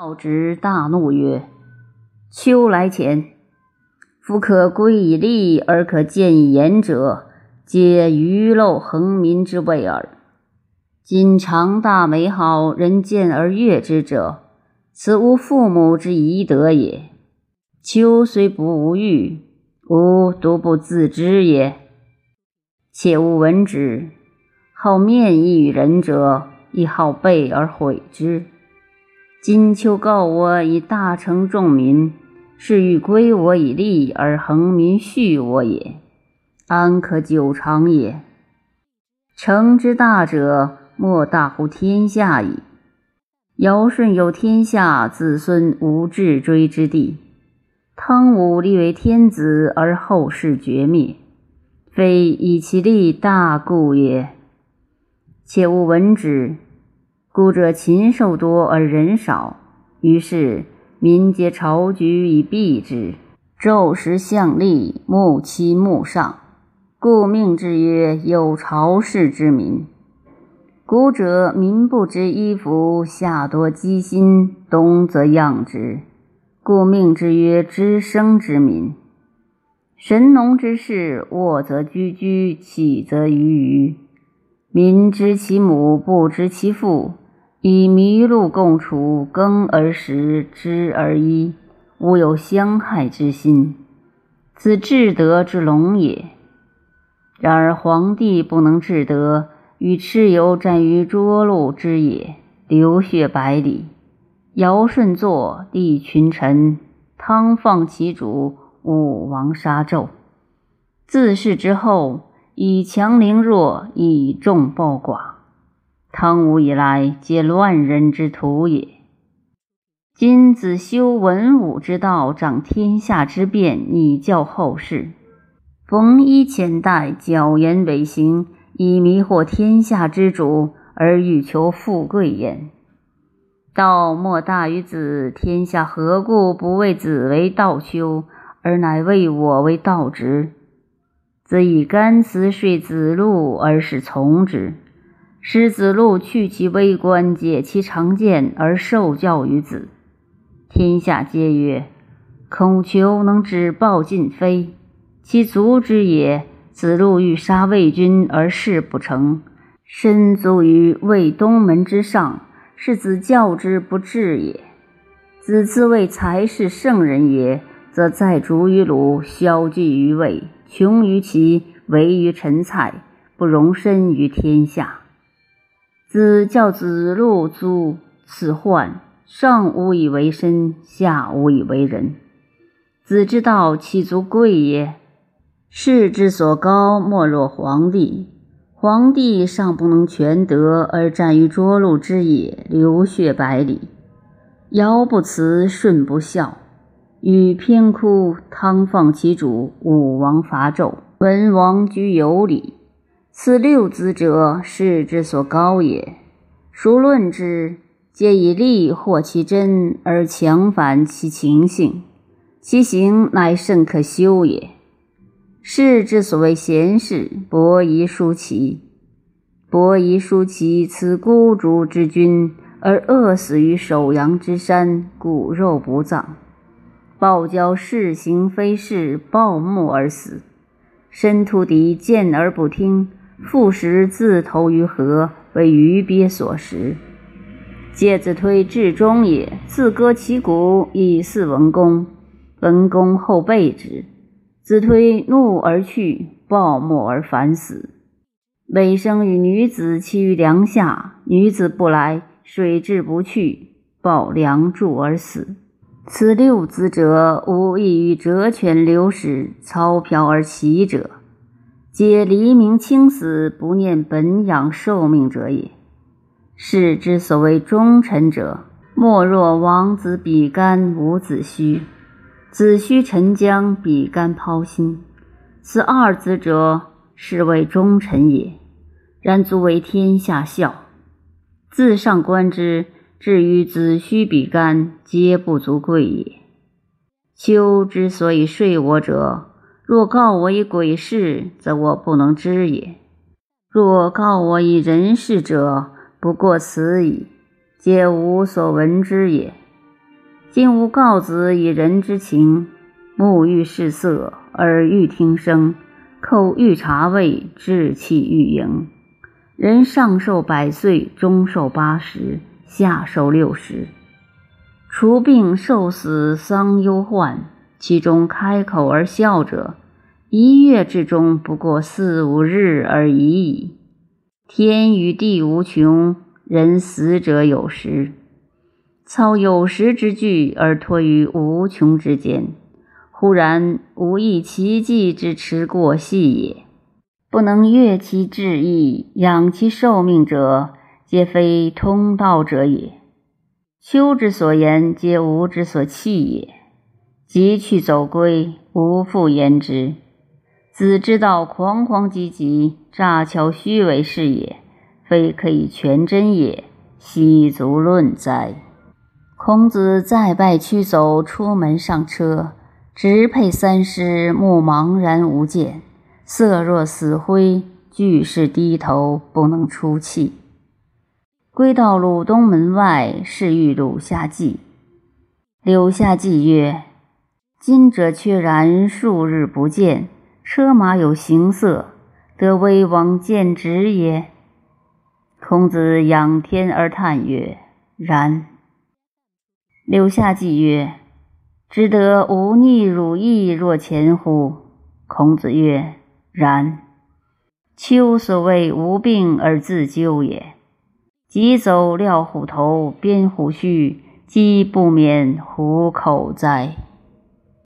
道直大怒曰：“秋来前，夫可归以利而可见以言者，皆鱼陋横民之谓耳。今长大美好，人见而悦之者，此无父母之遗德也。秋虽不无欲，吾独不自知也。且吾闻之，好面异于人者，亦好背而毁之。”今秋告我以大成众民，是欲归我以利而恒民恤我也，安可久长也？成之大者，莫大乎天下矣。尧舜有天下，子孙无至追之地。汤武立为天子，而后世绝灭，非以其利大故也。且吾闻之。故者禽兽多而人少，于是民皆朝局以避之。昼时向立，暮期暮上，故命之曰有朝氏之民。古者民不知衣服，夏多积薪，冬则养之，故命之曰知生之民。神农之事，卧则居居，起则于于。民知其母，不知其父。以麋鹿共处，耕而食，织而衣，无有相害之心，此至德之隆也。然而皇帝不能至德，与蚩尤战于涿鹿之野，流血百里。尧舜作，帝群臣，汤放其主，武王杀纣。自是之后，以强凌弱，以众暴寡。汤武以来，皆乱人之徒也。今子修文武之道，长天下之变，以教后世。逢一前代，矫言伪行，以迷惑天下之主，而欲求富贵焉。道莫大于子，天下何故不为子为道修，而乃为我为道直？子以干丝说子路，而使从之。使子路去其微官，解其长剑，而受教于子。天下皆曰：孔求能止暴尽非，其足之也。子路欲杀魏军而事不成，身足于魏东门之上，是子教之不至也。子自谓才是圣人也，则在逐于鲁，消聚于魏，穷于齐，围于陈蔡，不容身于天下。子教子路诛此患，上无以为身，下无以为人。子之道其足贵也？世之所高，莫若皇帝。皇帝尚不能全德，而战于涿鹿之野，流血百里。尧不辞，舜不孝，禹偏哭，汤放其主，武王伐纣，文王居有礼。此六子者，世之所高也。孰论之，皆以利获其真，而强反其情性。其行乃甚可修也。世之所谓贤士，伯夷叔齐。伯夷叔齐此孤竹之君，而饿死于首阳之山，骨肉不葬。暴交是行非事，暴木而死。申屠敌见而不听。复食自投于河，为鱼鳖所食。介子推至忠也，自割其骨以祀文公。文公后背之，子推怒而去，暴木而反死。尾生与女子栖于梁下，女子不来，水至不去，抱梁柱而死。此六子者，无异于折犬流矢，操瓢而骑者。皆黎明轻死，不念本养寿命者也。世之所谓忠臣者，莫若王子比干、伍子胥。子胥沉江，比干抛心。此二子者，是谓忠臣也。然足为天下笑。自上观之，至于子胥、比干，皆不足贵也。秋之所以睡我者，若告我以鬼事，则我不能知也；若告我以人事者，不过此矣，皆无所闻之也。今吾告子以人之情，目欲视色，耳欲听声，口欲察味，志气欲盈。人上寿百岁，中寿八十，下寿六十。除病受死丧忧患，其中开口而笑者，一月之中不过四五日而已矣。天与地无穷，人死者有时。操有时之具而托于无穷之间，忽然无益其计之持过细也。不能悦其志意，养其寿命者，皆非通道者也。秋之所言，皆吾之所弃也。即去走归，无复言之。子之道狂狂急急，诈巧虚伪是也，非可以全真也。奚足论哉？孔子再拜驱走，出门上车，直佩三师，目茫然无见，色若死灰，俱是低头，不能出气。归到鲁东门外，是遇鲁下季。柳下季曰：“今者却然数日不见，车马有形色，得威王见直也。”孔子仰天而叹曰：“然。”柳下祭曰：“只得无逆汝意若前乎？”孔子曰：“然。秋所谓无病而自救也。”疾走料虎头，鞭虎须，饥不免虎口哉。